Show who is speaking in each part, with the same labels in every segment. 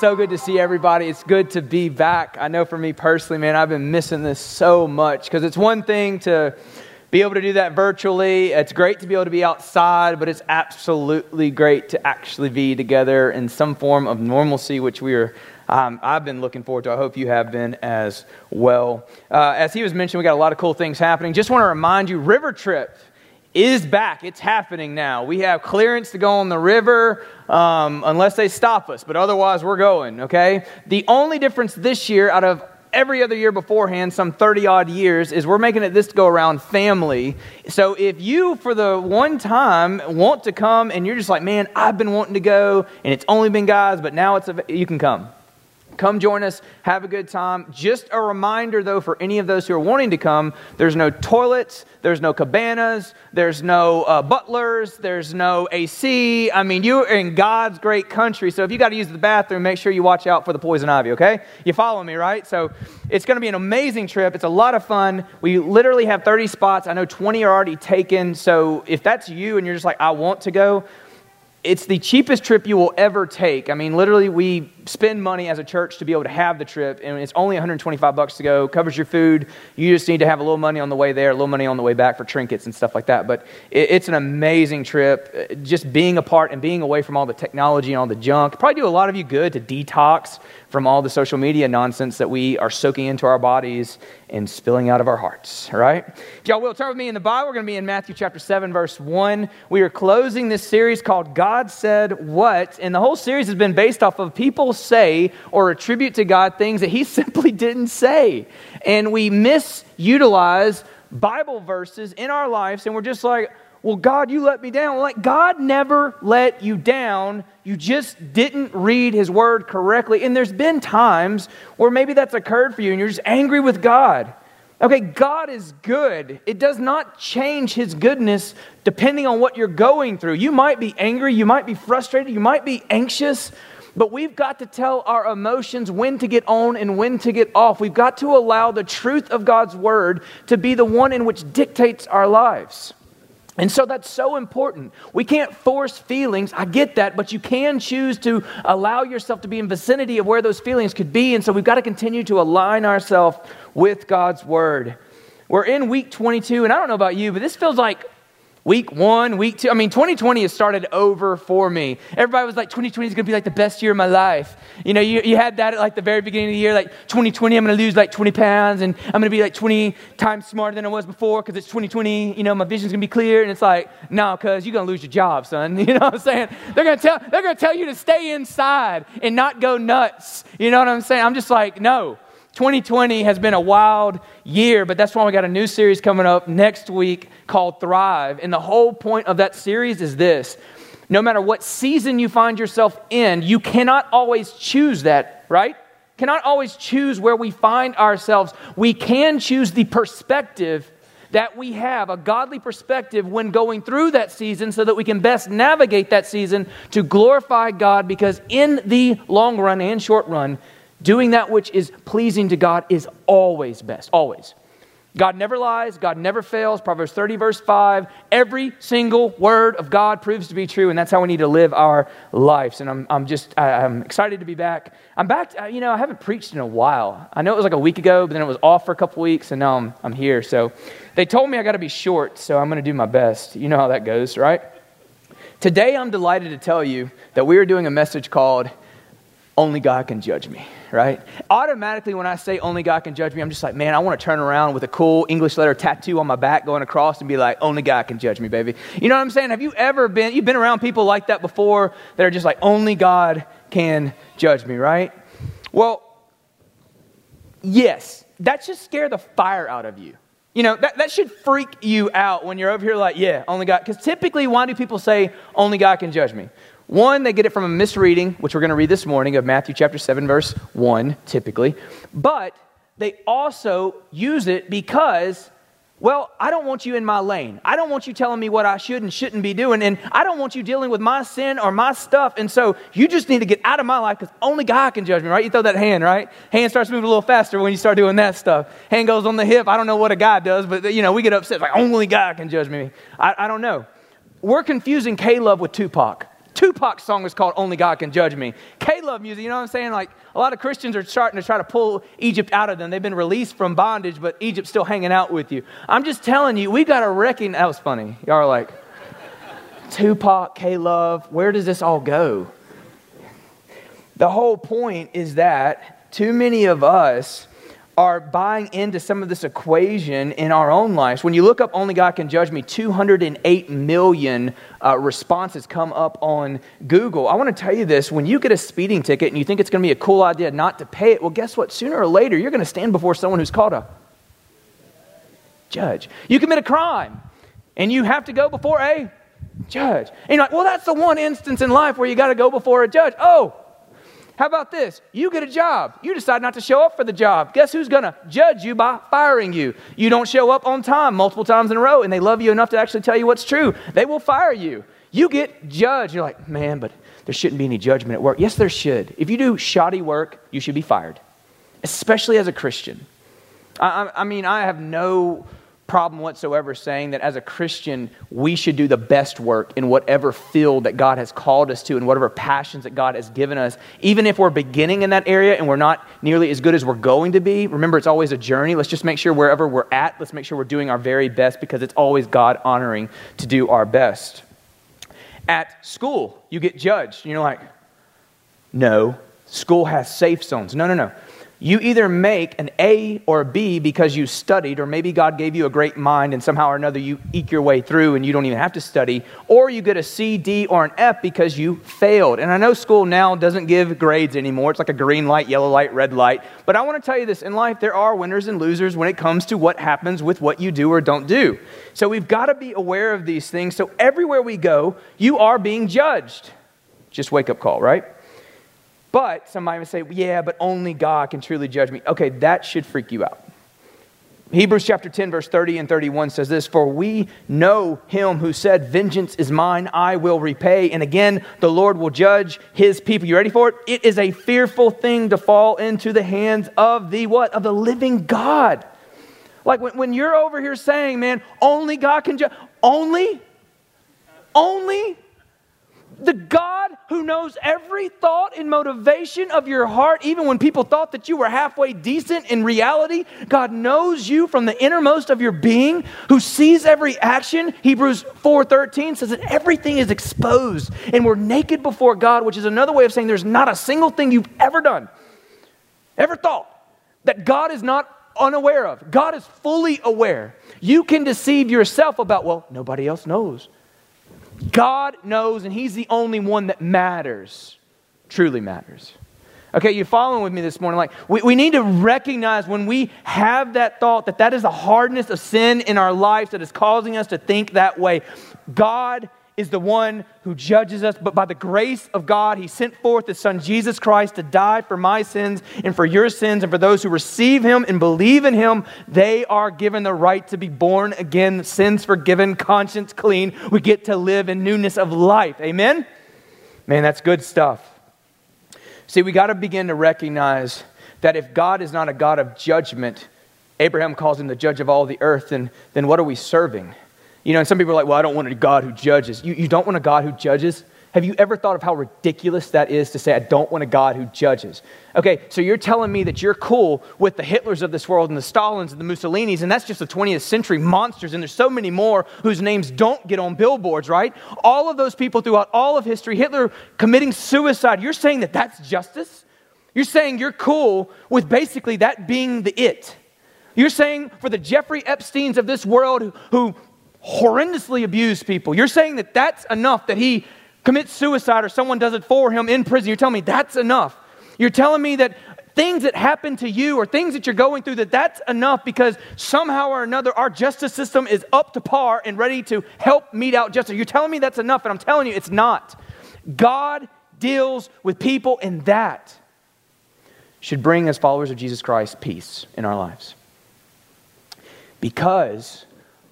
Speaker 1: So good to see everybody. It's good to be back. I know for me personally, man, I've been missing this so much because it's one thing to be able to do that virtually. It's great to be able to be outside, but it's absolutely great to actually be together in some form of normalcy, which we are. Um, I've been looking forward to. I hope you have been as well. Uh, as he was mentioning, we got a lot of cool things happening. Just want to remind you, River Trip is back. It's happening now. We have clearance to go on the river um, unless they stop us, but otherwise we're going, okay? The only difference this year out of every other year beforehand, some 30 odd years, is we're making it this go around family. So if you, for the one time, want to come and you're just like, man, I've been wanting to go and it's only been guys, but now it's a, you can come. Come join us, have a good time. Just a reminder, though, for any of those who are wanting to come, there's no toilets, there's no cabanas, there's no uh, butlers, there's no AC. I mean, you're in God's great country, so if you got to use the bathroom, make sure you watch out for the poison ivy, okay? You follow me, right? So it's going to be an amazing trip. It's a lot of fun. We literally have 30 spots. I know 20 are already taken, so if that's you and you're just like, I want to go, it's the cheapest trip you will ever take. I mean, literally, we spend money as a church to be able to have the trip, and it's only 125 bucks to go. Covers your food. You just need to have a little money on the way there, a little money on the way back for trinkets and stuff like that. But it, it's an amazing trip. Just being apart and being away from all the technology and all the junk probably do a lot of you good to detox from all the social media nonsense that we are soaking into our bodies and spilling out of our hearts. Right? If y'all will turn with me in the Bible, we're going to be in Matthew chapter 7, verse 1. We are closing this series called God Said What, and the whole series has been based off of people say or attribute to God things that He simply didn't say. And we misutilize Bible verses in our lives, and we're just like, well, God, you let me down. Like, God never let you down. You just didn't read His word correctly. And there's been times where maybe that's occurred for you and you're just angry with God. Okay, God is good. It does not change His goodness depending on what you're going through. You might be angry, you might be frustrated, you might be anxious, but we've got to tell our emotions when to get on and when to get off. We've got to allow the truth of God's word to be the one in which dictates our lives. And so that's so important. We can't force feelings. I get that, but you can choose to allow yourself to be in vicinity of where those feelings could be. And so we've got to continue to align ourselves with God's word. We're in week 22, and I don't know about you, but this feels like Week one, week two. I mean, 2020 has started over for me. Everybody was like, 2020 is going to be like the best year of my life. You know, you, you had that at like the very beginning of the year, like 2020, I'm going to lose like 20 pounds and I'm going to be like 20 times smarter than I was before because it's 2020. You know, my vision's going to be clear. And it's like, no, because you're going to lose your job, son. You know what I'm saying? They're going to tell, they're going to tell you to stay inside and not go nuts. You know what I'm saying? I'm just like, no. 2020 has been a wild year, but that's why we got a new series coming up next week called Thrive. And the whole point of that series is this no matter what season you find yourself in, you cannot always choose that, right? Cannot always choose where we find ourselves. We can choose the perspective that we have, a godly perspective when going through that season so that we can best navigate that season to glorify God because in the long run and short run, Doing that which is pleasing to God is always best, always. God never lies, God never fails. Proverbs 30, verse 5. Every single word of God proves to be true, and that's how we need to live our lives. And I'm, I'm just, I'm excited to be back. I'm back, uh, you know, I haven't preached in a while. I know it was like a week ago, but then it was off for a couple weeks, and now I'm, I'm here. So they told me I got to be short, so I'm going to do my best. You know how that goes, right? Today, I'm delighted to tell you that we are doing a message called Only God Can Judge Me right? Automatically, when I say only God can judge me, I'm just like, man, I want to turn around with a cool English letter tattoo on my back going across and be like, only God can judge me, baby. You know what I'm saying? Have you ever been, you've been around people like that before that are just like, only God can judge me, right? Well, yes, that should scare the fire out of you. You know, that, that should freak you out when you're over here like, yeah, only God. Because typically, why do people say, only God can judge me? One, they get it from a misreading, which we're going to read this morning of Matthew chapter 7, verse 1, typically. But they also use it because, well, I don't want you in my lane. I don't want you telling me what I should and shouldn't be doing. And I don't want you dealing with my sin or my stuff. And so you just need to get out of my life because only God can judge me, right? You throw that hand, right? Hand starts moving a little faster when you start doing that stuff. Hand goes on the hip. I don't know what a guy does, but, you know, we get upset. Like, only God can judge me. I, I don't know. We're confusing K-Love with Tupac. Tupac's song was called Only God Can Judge Me. K-Love music, you know what I'm saying? Like a lot of Christians are starting to try to pull Egypt out of them. They've been released from bondage, but Egypt's still hanging out with you. I'm just telling you, we got to reckon. That was funny. Y'all are like, Tupac, K-Love, where does this all go? The whole point is that too many of us are buying into some of this equation in our own lives. When you look up Only God Can Judge Me, 208 million uh, responses come up on Google. I want to tell you this when you get a speeding ticket and you think it's going to be a cool idea not to pay it, well, guess what? Sooner or later, you're going to stand before someone who's called a judge. You commit a crime and you have to go before a judge. And you're like, well, that's the one instance in life where you got to go before a judge. Oh, how about this? You get a job. You decide not to show up for the job. Guess who's going to judge you by firing you? You don't show up on time multiple times in a row, and they love you enough to actually tell you what's true. They will fire you. You get judged. You're like, man, but there shouldn't be any judgment at work. Yes, there should. If you do shoddy work, you should be fired, especially as a Christian. I, I mean, I have no problem whatsoever saying that as a Christian, we should do the best work in whatever field that God has called us to and whatever passions that God has given us. Even if we're beginning in that area and we're not nearly as good as we're going to be, remember it's always a journey. Let's just make sure wherever we're at, let's make sure we're doing our very best because it's always God honoring to do our best. At school, you get judged. You're like, no, school has safe zones. No, no, no. You either make an A or a B because you studied, or maybe God gave you a great mind and somehow or another you eke your way through and you don't even have to study, or you get a C, D, or an F because you failed. And I know school now doesn't give grades anymore. It's like a green light, yellow light, red light. But I want to tell you this in life, there are winners and losers when it comes to what happens with what you do or don't do. So we've got to be aware of these things. So everywhere we go, you are being judged. Just wake up call, right? But somebody would say, yeah, but only God can truly judge me. Okay, that should freak you out. Hebrews chapter 10, verse 30 and 31 says this For we know him who said, Vengeance is mine, I will repay. And again, the Lord will judge his people. You ready for it? It is a fearful thing to fall into the hands of the what? Of the living God. Like when, when you're over here saying, man, only God can judge, only, only the God who knows every thought and motivation of your heart, even when people thought that you were halfway decent in reality, God knows you from the innermost of your being, who sees every action. Hebrews 4:13 says that everything is exposed and we're naked before God, which is another way of saying there's not a single thing you've ever done, ever thought that God is not unaware of. God is fully aware. You can deceive yourself about, well, nobody else knows. God knows, and He's the only one that matters, truly matters. Okay, you following with me this morning? Like, we, we need to recognize when we have that thought that that is the hardness of sin in our lives that is causing us to think that way. God is the one who judges us, but by the grace of God, He sent forth His Son Jesus Christ to die for my sins and for your sins, and for those who receive Him and believe in Him, they are given the right to be born again, sins forgiven, conscience clean. We get to live in newness of life. Amen? Man, that's good stuff. See, we got to begin to recognize that if God is not a God of judgment, Abraham calls him the judge of all the earth, then, then what are we serving? You know, and some people are like, well, I don't want a God who judges. You, you don't want a God who judges? Have you ever thought of how ridiculous that is to say, I don't want a God who judges? Okay, so you're telling me that you're cool with the Hitlers of this world and the Stalins and the Mussolinis, and that's just the 20th century monsters, and there's so many more whose names don't get on billboards, right? All of those people throughout all of history, Hitler committing suicide, you're saying that that's justice? You're saying you're cool with basically that being the it. You're saying for the Jeffrey Epsteins of this world who, who horrendously abuse people. You're saying that that's enough that he commits suicide or someone does it for him in prison. You're telling me that's enough. You're telling me that things that happen to you or things that you're going through that that's enough because somehow or another our justice system is up to par and ready to help mete out justice. You're telling me that's enough and I'm telling you it's not. God deals with people and that should bring as followers of Jesus Christ peace in our lives. Because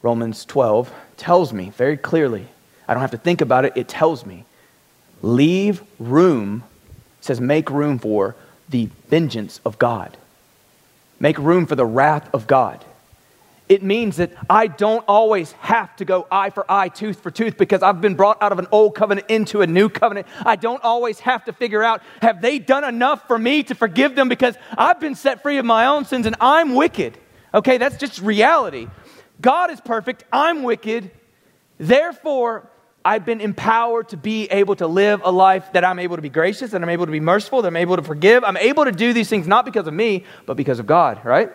Speaker 1: Romans 12 tells me very clearly. I don't have to think about it, it tells me. Leave room, says make room for the vengeance of God. Make room for the wrath of God. it means that I don't always have to go eye for eye, tooth for tooth, because I've been brought out of an old covenant into a new covenant. I don't always have to figure out, have they done enough for me to forgive them because I've been set free of my own sins and I'm wicked. Okay, that's just reality. God is perfect, I'm wicked. Therefore, I've been empowered to be able to live a life that I'm able to be gracious, that I'm able to be merciful, that I'm able to forgive. I'm able to do these things not because of me, but because of God, right?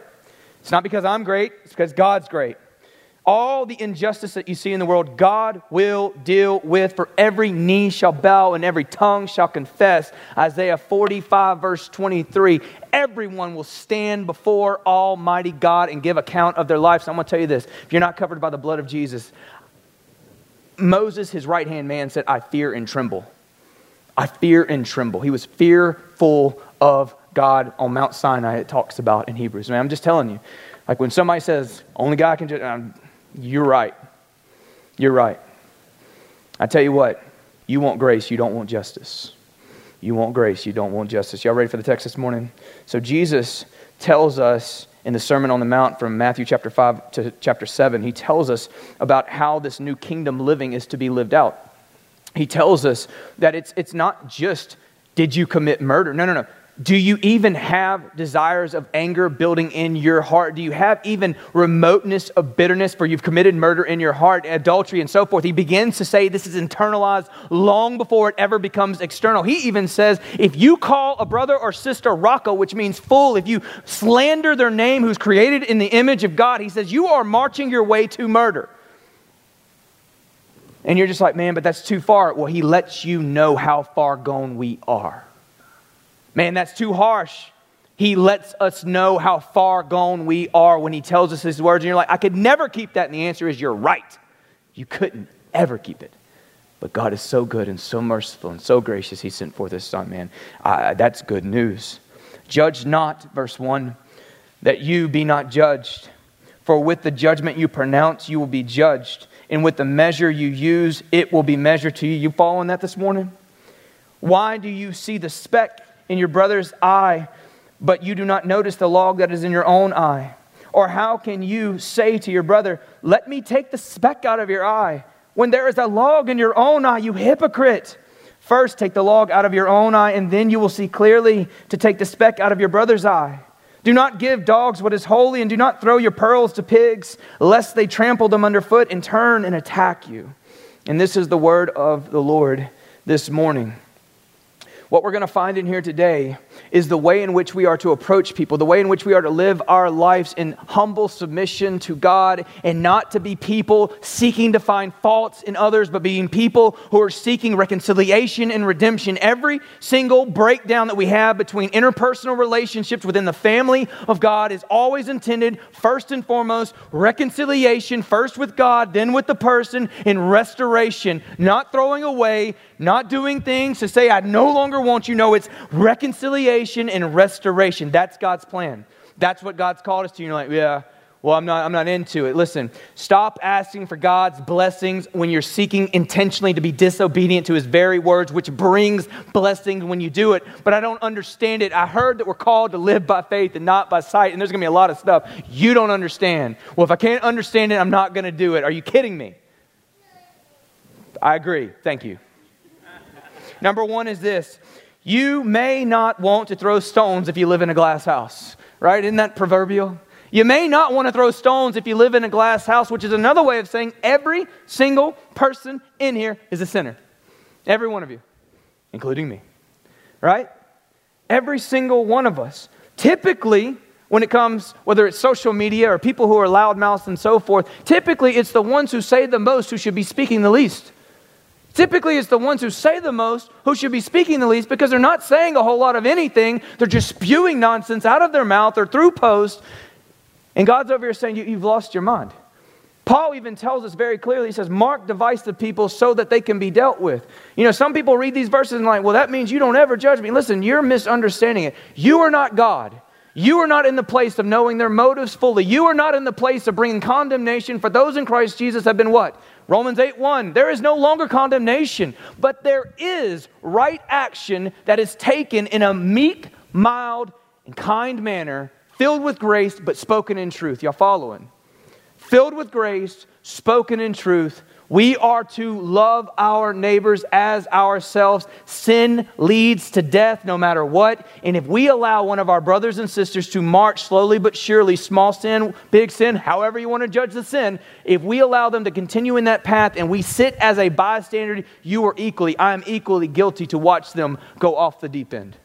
Speaker 1: It's not because I'm great, it's because God's great. All the injustice that you see in the world, God will deal with, for every knee shall bow and every tongue shall confess. Isaiah 45, verse 23. Everyone will stand before Almighty God and give account of their lives. So I'm going to tell you this if you're not covered by the blood of Jesus, Moses, his right hand man, said, I fear and tremble. I fear and tremble. He was fearful of God on Mount Sinai, it talks about in Hebrews. Man, I'm just telling you. Like when somebody says, only God can do um, you're right. You're right. I tell you what, you want grace, you don't want justice. You want grace, you don't want justice. Y'all ready for the text this morning? So Jesus tells us in the Sermon on the Mount from Matthew chapter 5 to chapter 7, he tells us about how this new kingdom living is to be lived out. He tells us that it's, it's not just, did you commit murder? No, no, no. Do you even have desires of anger building in your heart? Do you have even remoteness of bitterness for you've committed murder in your heart, adultery, and so forth? He begins to say this is internalized long before it ever becomes external. He even says if you call a brother or sister Raca, which means fool, if you slander their name who's created in the image of God, he says you are marching your way to murder. And you're just like, man, but that's too far. Well, he lets you know how far gone we are. Man, that's too harsh. He lets us know how far gone we are when he tells us his words. And you're like, I could never keep that. And the answer is, you're right. You couldn't ever keep it. But God is so good and so merciful and so gracious, he sent forth his son, man. Uh, that's good news. Judge not, verse 1, that you be not judged. For with the judgment you pronounce, you will be judged. And with the measure you use, it will be measured to you. You following that this morning? Why do you see the speck in your brother's eye, but you do not notice the log that is in your own eye? Or how can you say to your brother, Let me take the speck out of your eye, when there is a log in your own eye, you hypocrite? First, take the log out of your own eye, and then you will see clearly to take the speck out of your brother's eye. Do not give dogs what is holy, and do not throw your pearls to pigs, lest they trample them underfoot and turn and attack you. And this is the word of the Lord this morning. What we're going to find in here today is the way in which we are to approach people, the way in which we are to live our lives in humble submission to God and not to be people seeking to find faults in others, but being people who are seeking reconciliation and redemption. Every single breakdown that we have between interpersonal relationships within the family of God is always intended, first and foremost, reconciliation, first with God, then with the person, and restoration, not throwing away, not doing things to say, I no longer want you. No, it's reconciliation and restoration. That's God's plan. That's what God's called us to. You're like, yeah, well, I'm not, I'm not into it. Listen, stop asking for God's blessings when you're seeking intentionally to be disobedient to his very words, which brings blessings when you do it. But I don't understand it. I heard that we're called to live by faith and not by sight, and there's going to be a lot of stuff you don't understand. Well, if I can't understand it, I'm not going to do it. Are you kidding me? I agree. Thank you. Number one is this you may not want to throw stones if you live in a glass house, right? Isn't that proverbial? You may not want to throw stones if you live in a glass house, which is another way of saying every single person in here is a sinner. Every one of you, including me, right? Every single one of us. Typically, when it comes, whether it's social media or people who are loudmouths and so forth, typically it's the ones who say the most who should be speaking the least. Typically, it's the ones who say the most who should be speaking the least because they're not saying a whole lot of anything. They're just spewing nonsense out of their mouth or through posts. And God's over here saying, you, have lost your mind. Paul even tells us very clearly, he says, Mark divisive people so that they can be dealt with. You know, some people read these verses and like, well, that means you don't ever judge me. Listen, you're misunderstanding it. You are not God. You are not in the place of knowing their motives fully. You are not in the place of bringing condemnation for those in Christ Jesus have been what? Romans 8 1. There is no longer condemnation, but there is right action that is taken in a meek, mild, and kind manner, filled with grace, but spoken in truth. Y'all following? filled with grace, spoken in truth. We are to love our neighbors as ourselves. Sin leads to death no matter what. And if we allow one of our brothers and sisters to march slowly but surely, small sin, big sin, however you want to judge the sin, if we allow them to continue in that path and we sit as a bystander, you are equally, I am equally guilty to watch them go off the deep end.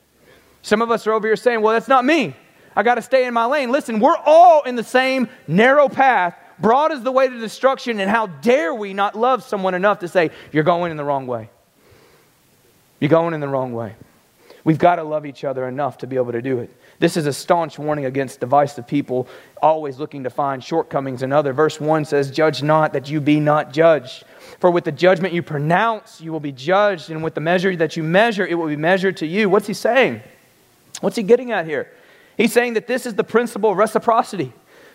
Speaker 1: Some of us are over here saying, well, that's not me. I got to stay in my lane. Listen, we're all in the same narrow path Broad is the way to destruction, and how dare we not love someone enough to say, You're going in the wrong way? You're going in the wrong way. We've got to love each other enough to be able to do it. This is a staunch warning against divisive people, always looking to find shortcomings in other. Verse 1 says, Judge not that you be not judged. For with the judgment you pronounce, you will be judged, and with the measure that you measure, it will be measured to you. What's he saying? What's he getting at here? He's saying that this is the principle of reciprocity.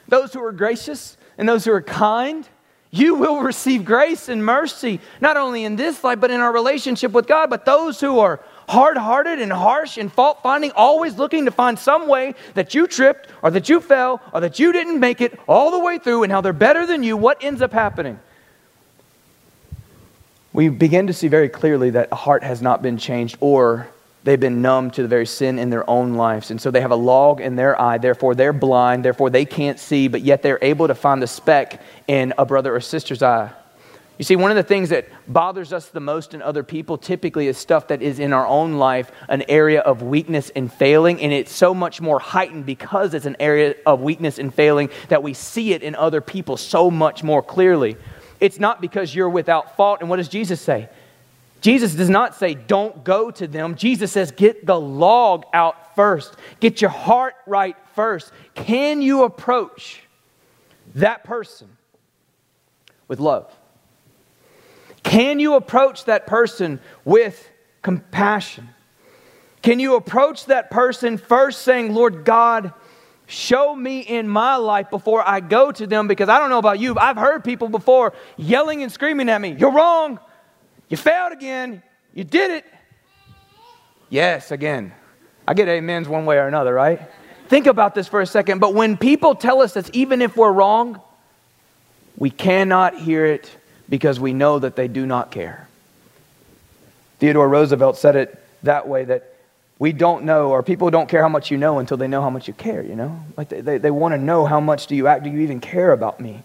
Speaker 1: Those who are gracious, and those who are kind, you will receive grace and mercy, not only in this life, but in our relationship with God. But those who are hard hearted and harsh and fault finding, always looking to find some way that you tripped or that you fell or that you didn't make it all the way through and how they're better than you, what ends up happening? We begin to see very clearly that a heart has not been changed or They've been numb to the very sin in their own lives. And so they have a log in their eye. Therefore, they're blind. Therefore, they can't see, but yet they're able to find the speck in a brother or sister's eye. You see, one of the things that bothers us the most in other people typically is stuff that is in our own life an area of weakness and failing. And it's so much more heightened because it's an area of weakness and failing that we see it in other people so much more clearly. It's not because you're without fault. And what does Jesus say? Jesus does not say, don't go to them. Jesus says, get the log out first. Get your heart right first. Can you approach that person with love? Can you approach that person with compassion? Can you approach that person first saying, Lord God, show me in my life before I go to them? Because I don't know about you, I've heard people before yelling and screaming at me, You're wrong. You failed again. You did it. Yes, again. I get amens one way or another, right? Think about this for a second. But when people tell us that even if we're wrong, we cannot hear it because we know that they do not care. Theodore Roosevelt said it that way that we don't know, or people don't care how much you know until they know how much you care, you know? Like they, they, they want to know how much do you act, do you even care about me?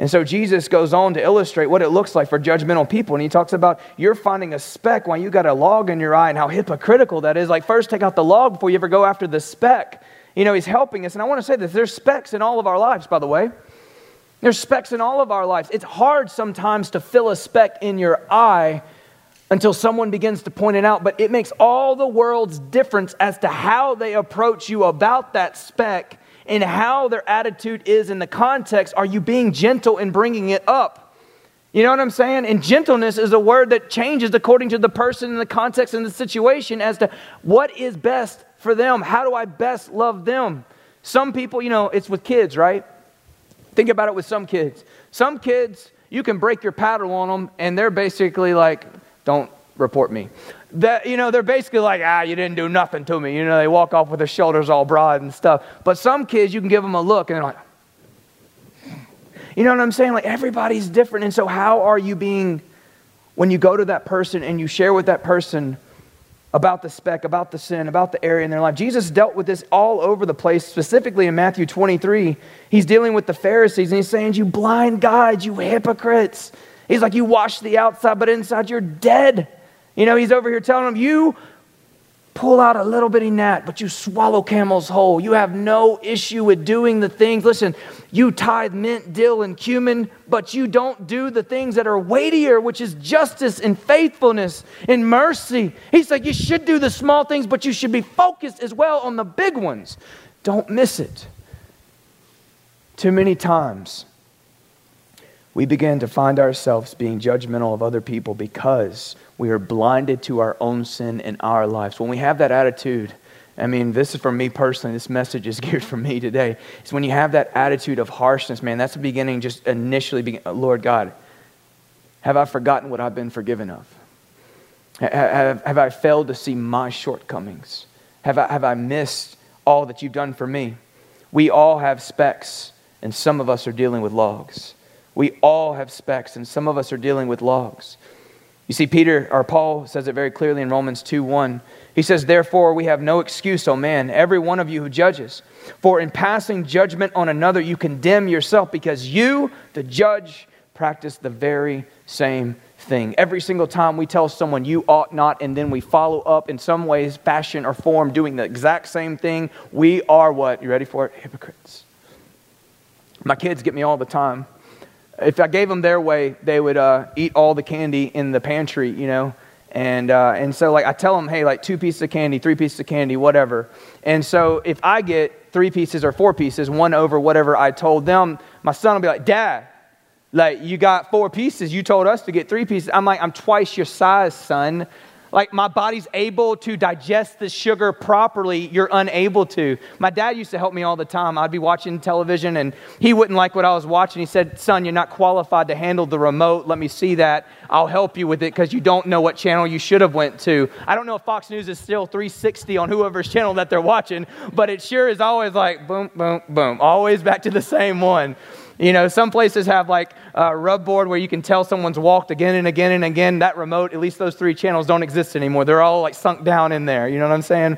Speaker 1: And so Jesus goes on to illustrate what it looks like for judgmental people. And he talks about you're finding a speck while you got a log in your eye and how hypocritical that is. Like, first take out the log before you ever go after the speck. You know, he's helping us. And I want to say this there's specks in all of our lives, by the way. There's specks in all of our lives. It's hard sometimes to fill a speck in your eye until someone begins to point it out, but it makes all the world's difference as to how they approach you about that speck and how their attitude is in the context. Are you being gentle in bringing it up? You know what I'm saying? And gentleness is a word that changes according to the person and the context and the situation as to what is best for them. How do I best love them? Some people, you know, it's with kids, right? Think about it with some kids. Some kids, you can break your paddle on them, and they're basically like, don't report me that you know they're basically like ah you didn't do nothing to me. You know they walk off with their shoulders all broad and stuff. But some kids you can give them a look and they're like you know what i'm saying? Like everybody's different. And so how are you being when you go to that person and you share with that person about the speck about the sin about the area in their life? Jesus dealt with this all over the place. Specifically in matthew 23 he's dealing with the pharisees and he's saying you blind guides you hypocrites. He's like you wash the outside but inside you're dead you know, he's over here telling them, You pull out a little bitty gnat, but you swallow camel's whole. You have no issue with doing the things. Listen, you tithe mint, dill, and cumin, but you don't do the things that are weightier, which is justice and faithfulness and mercy. He's like, You should do the small things, but you should be focused as well on the big ones. Don't miss it. Too many times, we begin to find ourselves being judgmental of other people because we are blinded to our own sin in our lives. When we have that attitude, I mean, this is for me personally, this message is geared for me today. Is when you have that attitude of harshness, man, that's the beginning, just initially, begin, Lord God, have I forgotten what I've been forgiven of? Have, have I failed to see my shortcomings? Have I, have I missed all that you've done for me? We all have specks and some of us are dealing with logs. We all have specks, and some of us are dealing with logs. You see, Peter or Paul says it very clearly in Romans 2 1. He says, Therefore, we have no excuse, O man, every one of you who judges. For in passing judgment on another, you condemn yourself, because you, the judge, practice the very same thing. Every single time we tell someone you ought not, and then we follow up in some ways, fashion, or form doing the exact same thing, we are what? You ready for it? Hypocrites. My kids get me all the time if I gave them their way, they would uh, eat all the candy in the pantry, you know. And, uh, and so, like, I tell them, hey, like, two pieces of candy, three pieces of candy, whatever. And so, if I get three pieces or four pieces, one over whatever I told them, my son will be like, Dad, like, you got four pieces. You told us to get three pieces. I'm like, I'm twice your size, son. Like my body's able to digest the sugar properly, you're unable to. My dad used to help me all the time. I'd be watching television and he wouldn't like what I was watching. He said, Son, you're not qualified to handle the remote. Let me see that. I'll help you with it because you don't know what channel you should have went to. I don't know if Fox News is still 360 on whoever's channel that they're watching, but it sure is always like boom, boom, boom. Always back to the same one. You know, some places have like a rub board where you can tell someone's walked again and again and again. That remote, at least those three channels don't exist anymore. They're all like sunk down in there. You know what I'm saying?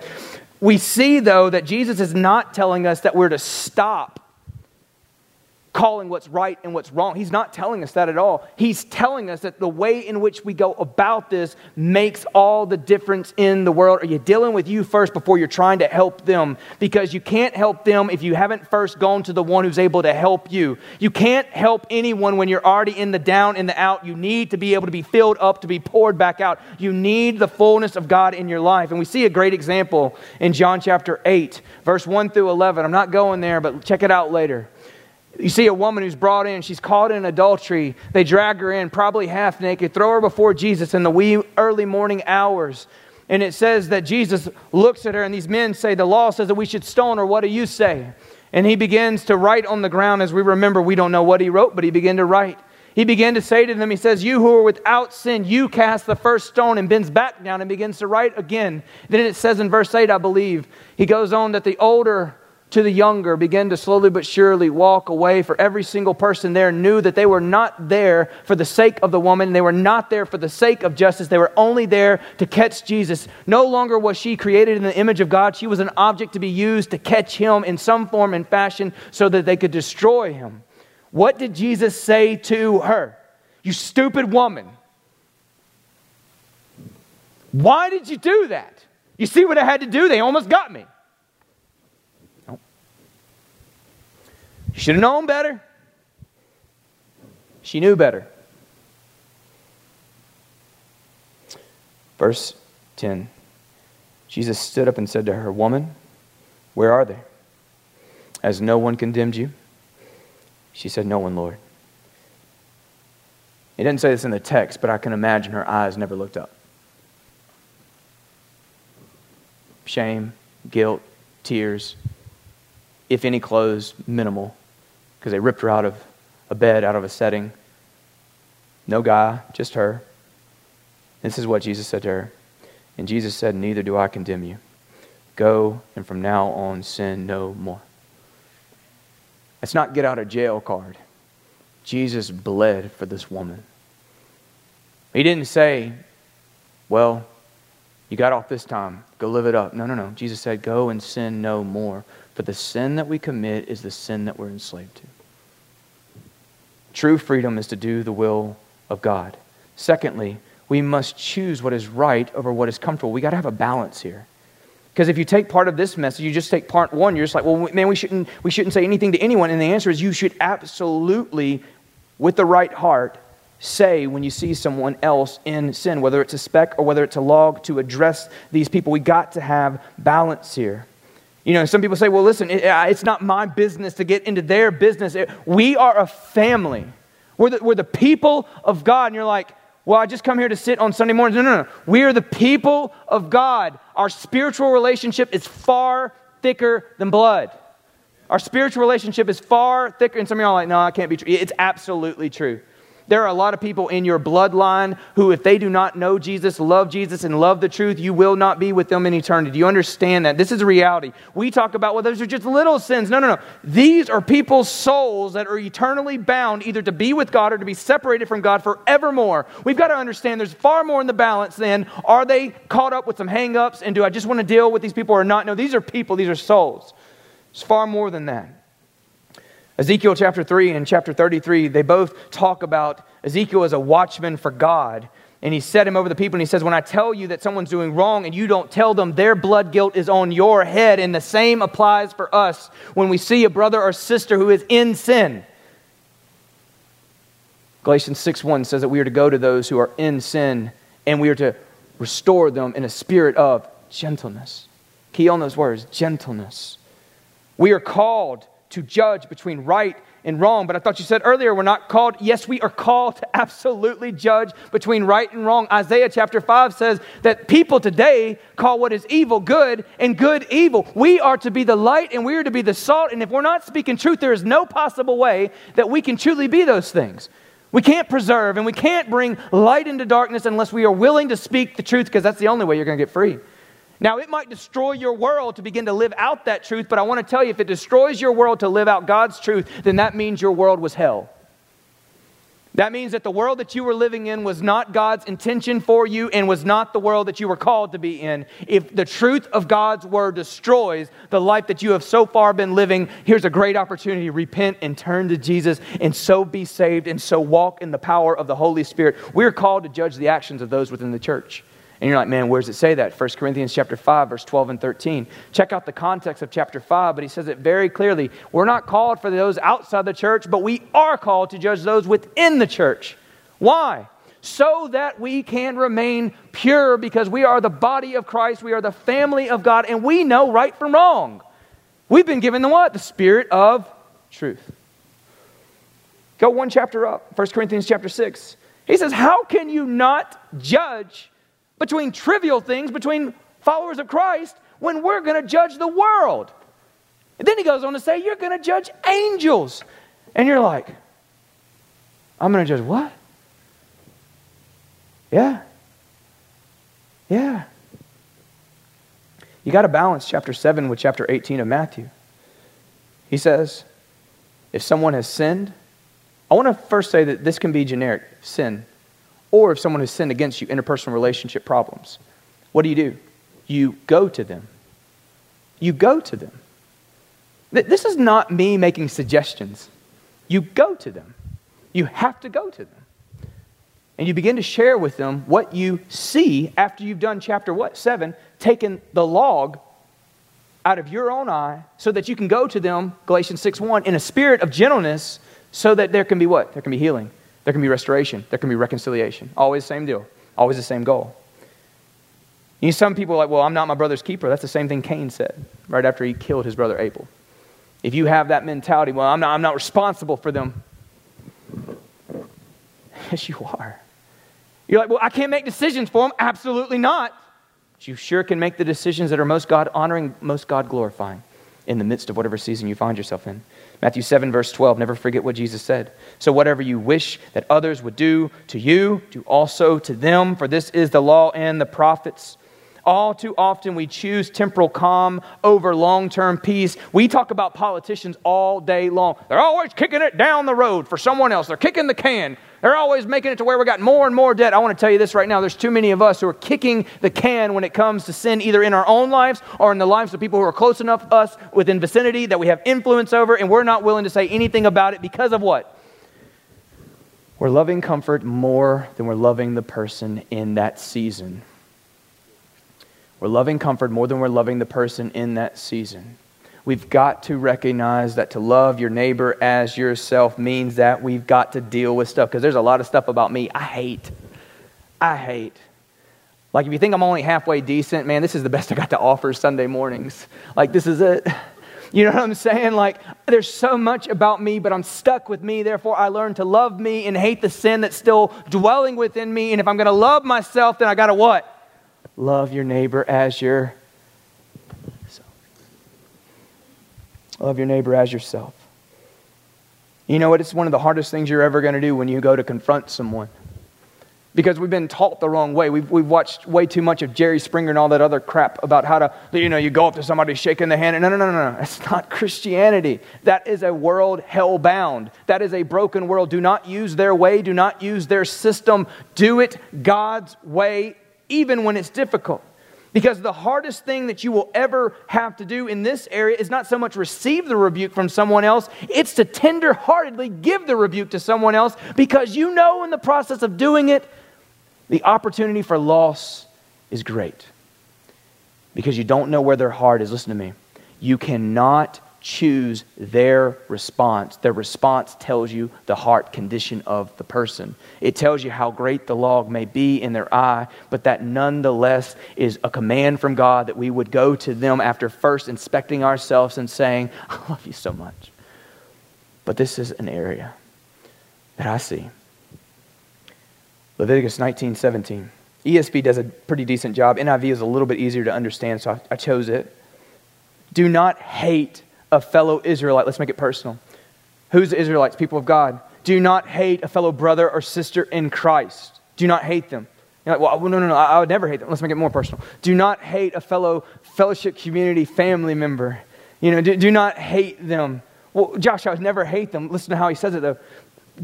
Speaker 1: We see, though, that Jesus is not telling us that we're to stop calling what's right and what's wrong. He's not telling us that at all. He's telling us that the way in which we go about this makes all the difference in the world. Are you dealing with you first before you're trying to help them? Because you can't help them if you haven't first gone to the one who's able to help you. You can't help anyone when you're already in the down, in the out. You need to be able to be filled up, to be poured back out. You need the fullness of God in your life. And we see a great example in John chapter 8, verse 1 through 11. I'm not going there, but check it out later. You see a woman who's brought in, she's caught in adultery. They drag her in, probably half naked, throw her before Jesus in the wee early morning hours. And it says that Jesus looks at her, and these men say, The law says that we should stone her. What do you say? And he begins to write on the ground. As we remember, we don't know what he wrote, but he began to write. He began to say to them, He says, You who are without sin, you cast the first stone, and bends back down and begins to write again. Then it says in verse 8, I believe, he goes on that the older to the younger began to slowly but surely walk away. For every single person there knew that they were not there for the sake of the woman. They were not there for the sake of justice. They were only there to catch Jesus. No longer was she created in the image of God. She was an object to be used to catch him in some form and fashion so that they could destroy him. What did Jesus say to her? You stupid woman. Why did you do that? You see what I had to do? They almost got me. Should have known better. She knew better. Verse 10 Jesus stood up and said to her, Woman, where are they? Has no one condemned you? She said, No one, Lord. He didn't say this in the text, but I can imagine her eyes never looked up. Shame, guilt, tears, if any clothes, minimal because they ripped her out of a bed, out of a setting. No guy, just her. This is what Jesus said to her. And Jesus said, Neither do I condemn you. Go and from now on sin no more. It's not get out of jail card. Jesus bled for this woman. He didn't say, Well, you got off this time. Go live it up. No, no, no. Jesus said, Go and sin no more. For the sin that we commit is the sin that we're enslaved to. True freedom is to do the will of God. Secondly, we must choose what is right over what is comfortable. We got to have a balance here. Because if you take part of this message, you just take part one, you're just like, well, man, we shouldn't, we shouldn't say anything to anyone. And the answer is you should absolutely, with the right heart, say when you see someone else in sin, whether it's a speck or whether it's a log, to address these people. We got to have balance here. You know, some people say, well, listen, it, uh, it's not my business to get into their business. We are a family. We're the, we're the people of God. And you're like, well, I just come here to sit on Sunday mornings. No, no, no. We are the people of God. Our spiritual relationship is far thicker than blood. Our spiritual relationship is far thicker. And some of y'all are like, no, I can't be true. It's absolutely true. There are a lot of people in your bloodline who, if they do not know Jesus, love Jesus, and love the truth, you will not be with them in eternity. Do you understand that? This is reality. We talk about, well, those are just little sins. No, no, no. These are people's souls that are eternally bound either to be with God or to be separated from God forevermore. We've got to understand there's far more in the balance than are they caught up with some hangups and do I just want to deal with these people or not? No, these are people, these are souls. It's far more than that. Ezekiel chapter 3 and chapter 33, they both talk about Ezekiel as a watchman for God. And he set him over the people, and he says, When I tell you that someone's doing wrong and you don't tell them, their blood guilt is on your head. And the same applies for us when we see a brother or sister who is in sin. Galatians 6 1 says that we are to go to those who are in sin and we are to restore them in a spirit of gentleness. Key on those words gentleness. We are called to judge between right and wrong. But I thought you said earlier we're not called. Yes, we are called to absolutely judge between right and wrong. Isaiah chapter 5 says that people today call what is evil good and good evil. We are to be the light and we are to be the salt. And if we're not speaking truth, there is no possible way that we can truly be those things. We can't preserve and we can't bring light into darkness unless we are willing to speak the truth because that's the only way you're going to get free. Now, it might destroy your world to begin to live out that truth, but I want to tell you if it destroys your world to live out God's truth, then that means your world was hell. That means that the world that you were living in was not God's intention for you and was not the world that you were called to be in. If the truth of God's word destroys the life that you have so far been living, here's a great opportunity. Repent and turn to Jesus and so be saved and so walk in the power of the Holy Spirit. We're called to judge the actions of those within the church. And you're like, man, where does it say that? 1 Corinthians chapter 5, verse 12 and 13. Check out the context of chapter 5, but he says it very clearly. We're not called for those outside the church, but we are called to judge those within the church. Why? So that we can remain pure because we are the body of Christ, we are the family of God, and we know right from wrong. We've been given the what? The spirit of truth. Go one chapter up, 1 Corinthians chapter 6. He says, How can you not judge between trivial things, between followers of Christ, when we're going to judge the world. And then he goes on to say, You're going to judge angels. And you're like, I'm going to judge what? Yeah. Yeah. You got to balance chapter 7 with chapter 18 of Matthew. He says, if someone has sinned, I want to first say that this can be generic sin or if someone has sinned against you, interpersonal relationship problems. What do you do? You go to them. You go to them. This is not me making suggestions. You go to them. You have to go to them. And you begin to share with them what you see after you've done chapter what? 7, taken the log out of your own eye so that you can go to them, Galatians 6 1, in a spirit of gentleness so that there can be what? There can be healing. There can be restoration. There can be reconciliation. Always the same deal. Always the same goal. You know, some people are like, well, I'm not my brother's keeper. That's the same thing Cain said right after he killed his brother Abel. If you have that mentality, well, I'm not, I'm not responsible for them. Yes, you are. You're like, well, I can't make decisions for them. Absolutely not. But you sure can make the decisions that are most God honoring, most God glorifying in the midst of whatever season you find yourself in. Matthew 7, verse 12. Never forget what Jesus said. So, whatever you wish that others would do to you, do also to them, for this is the law and the prophets. All too often, we choose temporal calm over long term peace. We talk about politicians all day long. They're always kicking it down the road for someone else, they're kicking the can. They're always making it to where we got more and more debt. I want to tell you this right now. There's too many of us who are kicking the can when it comes to sin, either in our own lives or in the lives of people who are close enough to us within vicinity that we have influence over, and we're not willing to say anything about it because of what? We're loving comfort more than we're loving the person in that season. We're loving comfort more than we're loving the person in that season we've got to recognize that to love your neighbor as yourself means that we've got to deal with stuff because there's a lot of stuff about me I hate. I hate. Like, if you think I'm only halfway decent, man, this is the best I got to offer Sunday mornings. Like, this is it. You know what I'm saying? Like, there's so much about me, but I'm stuck with me. Therefore, I learn to love me and hate the sin that's still dwelling within me. And if I'm going to love myself, then I got to what? Love your neighbor as your Love your neighbor as yourself. You know what? It's one of the hardest things you're ever going to do when you go to confront someone. Because we've been taught the wrong way. We've, we've watched way too much of Jerry Springer and all that other crap about how to, you know, you go up to somebody shaking the hand. And no, no, no, no, no. That's not Christianity. That is a world hell bound. That is a broken world. Do not use their way. Do not use their system. Do it God's way, even when it's difficult. Because the hardest thing that you will ever have to do in this area is not so much receive the rebuke from someone else, it's to tenderheartedly give the rebuke to someone else because you know in the process of doing it, the opportunity for loss is great. Because you don't know where their heart is. Listen to me. You cannot choose their response. Their response tells you the heart condition of the person. It tells you how great the log may be in their eye, but that nonetheless is a command from God that we would go to them after first inspecting ourselves and saying, I love you so much. But this is an area that I see. Leviticus 19 17. ESV does a pretty decent job. NIV is a little bit easier to understand, so I, I chose it. Do not hate a fellow Israelite. Let's make it personal. Who's the Israelites? People of God. Do not hate a fellow brother or sister in Christ. Do not hate them. You're like, well, no, no, no, I would never hate them. Let's make it more personal. Do not hate a fellow fellowship community family member. You know, do, do not hate them. Well, Josh, I would never hate them. Listen to how he says it, though.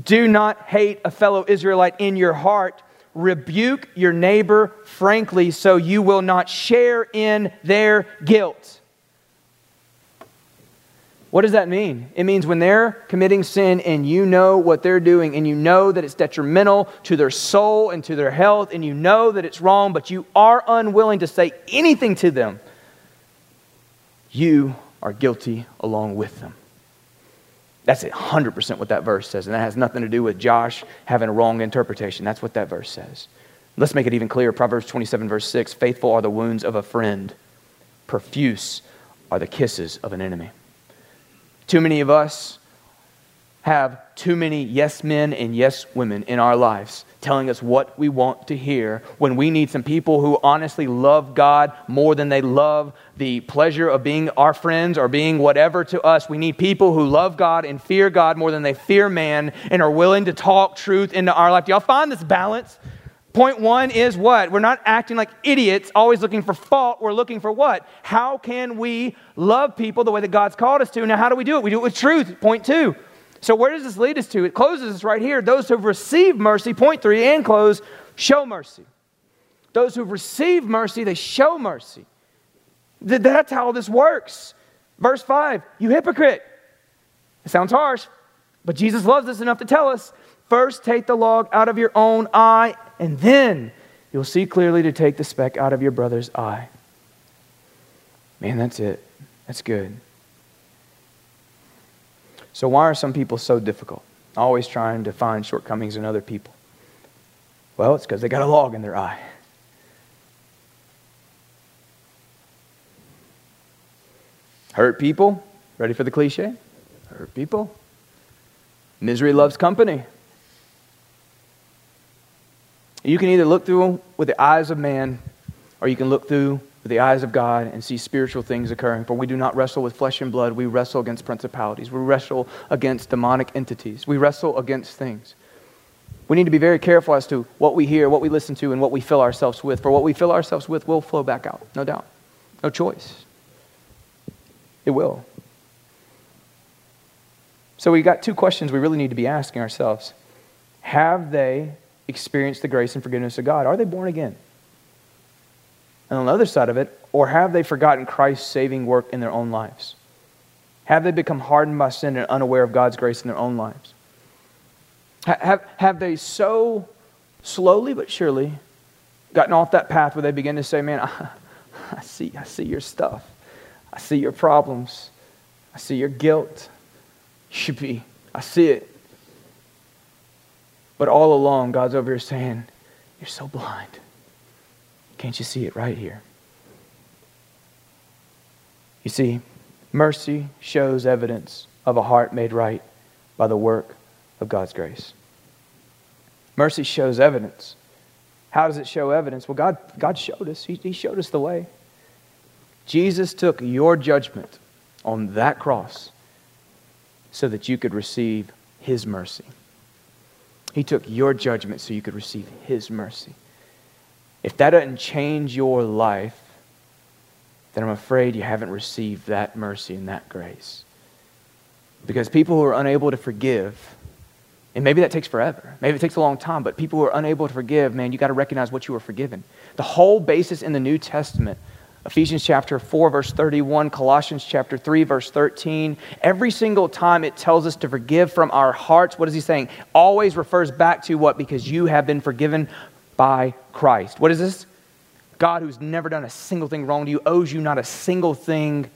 Speaker 1: Do not hate a fellow Israelite in your heart. Rebuke your neighbor frankly so you will not share in their guilt. What does that mean? It means when they're committing sin and you know what they're doing and you know that it's detrimental to their soul and to their health and you know that it's wrong, but you are unwilling to say anything to them, you are guilty along with them. That's 100% what that verse says. And that has nothing to do with Josh having a wrong interpretation. That's what that verse says. Let's make it even clearer. Proverbs 27, verse 6 Faithful are the wounds of a friend, profuse are the kisses of an enemy. Too many of us have too many yes men and yes women in our lives telling us what we want to hear when we need some people who honestly love God more than they love the pleasure of being our friends or being whatever to us. We need people who love God and fear God more than they fear man and are willing to talk truth into our life. Do y'all find this balance? Point one is what? We're not acting like idiots, always looking for fault. We're looking for what? How can we love people the way that God's called us to? Now, how do we do it? We do it with truth. Point two. So, where does this lead us to? It closes us right here. Those who have received mercy, point three, and close, show mercy. Those who have received mercy, they show mercy. That's how this works. Verse 5, you hypocrite. It sounds harsh, but Jesus loves us enough to tell us first take the log out of your own eye and then you'll see clearly to take the speck out of your brother's eye. Man, that's it. That's good. So, why are some people so difficult? Always trying to find shortcomings in other people. Well, it's because they got a log in their eye. Hurt people, ready for the cliche? Hurt people. Misery loves company. You can either look through with the eyes of man, or you can look through with the eyes of God and see spiritual things occurring. For we do not wrestle with flesh and blood, we wrestle against principalities, we wrestle against demonic entities, we wrestle against things. We need to be very careful as to what we hear, what we listen to, and what we fill ourselves with. For what we fill ourselves with will flow back out, no doubt. No choice. It will. So we've got two questions we really need to be asking ourselves. Have they experienced the grace and forgiveness of God? Are they born again? And on the other side of it, or have they forgotten Christ's saving work in their own lives? Have they become hardened by sin and unaware of God's grace in their own lives? Have, have they so slowly but surely gotten off that path where they begin to say, Man, I, I see, I see your stuff. I see your problems. I see your guilt. You should be, I see it. But all along, God's over here saying, You're so blind. Can't you see it right here? You see, mercy shows evidence of a heart made right by the work of God's grace. Mercy shows evidence. How does it show evidence? Well, God, God showed us. He, he showed us the way. Jesus took your judgment on that cross so that you could receive His mercy. He took your judgment so you could receive His mercy. If that doesn't change your life, then I'm afraid you haven't received that mercy and that grace. Because people who are unable to forgive, and maybe that takes forever, maybe it takes a long time, but people who are unable to forgive, man, you got to recognize what you were forgiven. The whole basis in the New Testament Ephesians chapter 4, verse 31, Colossians chapter 3, verse 13. Every single time it tells us to forgive from our hearts, what is he saying? Always refers back to what? Because you have been forgiven by Christ. What is this? God, who's never done a single thing wrong to you, owes you not a single thing,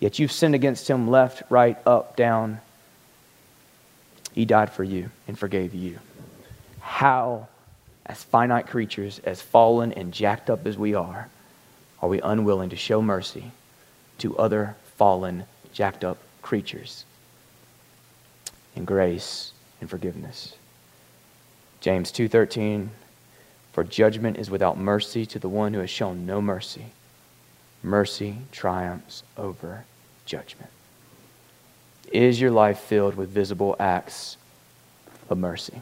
Speaker 1: yet you've sinned against him left, right, up, down. He died for you and forgave you. How, as finite creatures, as fallen and jacked up as we are, are we unwilling to show mercy to other fallen, jacked up creatures in grace and forgiveness? James 2:13 For judgment is without mercy to the one who has shown no mercy. Mercy triumphs over judgment. Is your life filled with visible acts of mercy?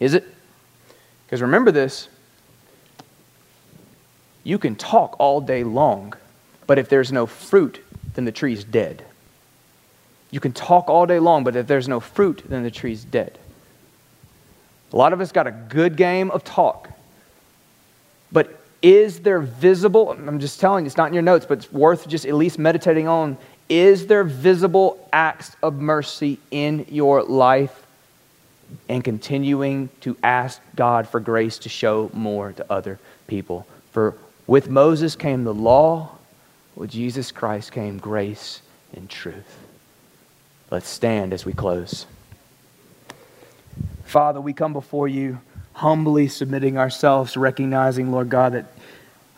Speaker 1: Is it? Because remember this you can talk all day long, but if there's no fruit, then the tree's dead. You can talk all day long, but if there's no fruit, then the tree's dead. A lot of us got a good game of talk. But is there visible, I'm just telling you, it's not in your notes, but it's worth just at least meditating on. Is there visible acts of mercy in your life? And continuing to ask God for grace to show more to other people. For with Moses came the law, with Jesus Christ came grace and truth. Let's stand as we close. Father, we come before you humbly submitting ourselves, recognizing, Lord God, that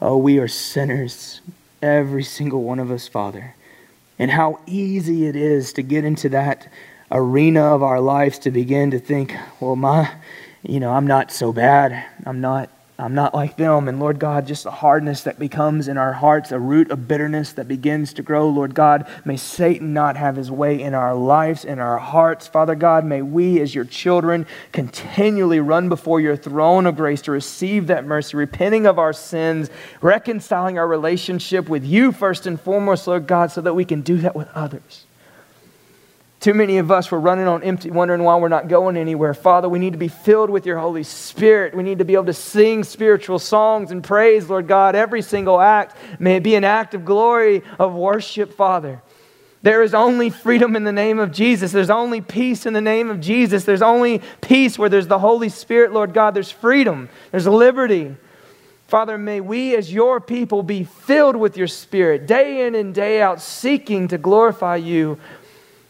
Speaker 1: oh, we are sinners, every single one of us, Father. And how easy it is to get into that arena of our lives to begin to think, well, my, you know, I'm not so bad. I'm not I'm not like them. And Lord God, just the hardness that becomes in our hearts, a root of bitterness that begins to grow. Lord God, may Satan not have his way in our lives, in our hearts. Father God, may we, as your children, continually run before your throne of grace to receive that mercy, repenting of our sins, reconciling our relationship with you first and foremost, Lord God, so that we can do that with others. Too many of us were running on empty, wondering why we're not going anywhere. Father, we need to be filled with your Holy Spirit. We need to be able to sing spiritual songs and praise, Lord God. Every single act may it be an act of glory, of worship, Father. There is only freedom in the name of Jesus. There's only peace in the name of Jesus. There's only peace where there's the Holy Spirit, Lord God. There's freedom, there's liberty. Father, may we as your people be filled with your Spirit day in and day out, seeking to glorify you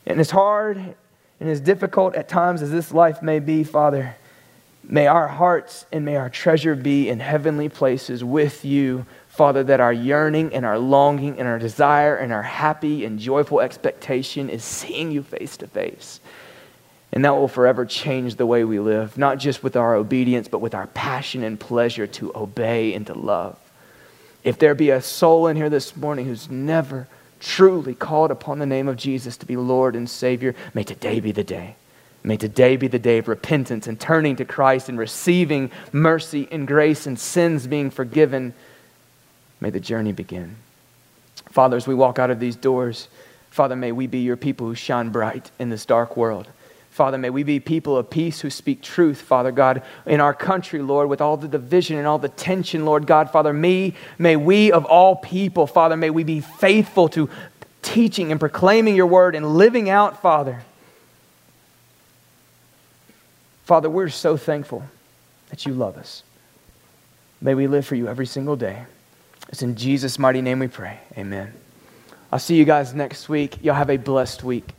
Speaker 1: and as hard and as difficult at times as this life may be, Father, may our hearts and may our treasure be in heavenly places with you, Father, that our yearning and our longing and our desire and our happy and joyful expectation is seeing you face to face. And that will forever change the way we live, not just with our obedience, but with our passion and pleasure to obey and to love. If there be a soul in here this morning who's never truly called upon the name of Jesus to be Lord and Savior, may today be the day. May today be the day of repentance and turning to Christ and receiving mercy and grace and sins being forgiven. May the journey begin. Father, as we walk out of these doors, Father, may we be your people who shine bright in this dark world. Father, may we be people of peace who speak truth, Father God, in our country, Lord, with all the division and all the tension, Lord God. Father, me, may we of all people, Father, may we be faithful to teaching and proclaiming your word and living out, Father. Father, we're so thankful that you love us. May we live for you every single day. It's in Jesus' mighty name we pray. Amen. I'll see you guys next week. Y'all have a blessed week.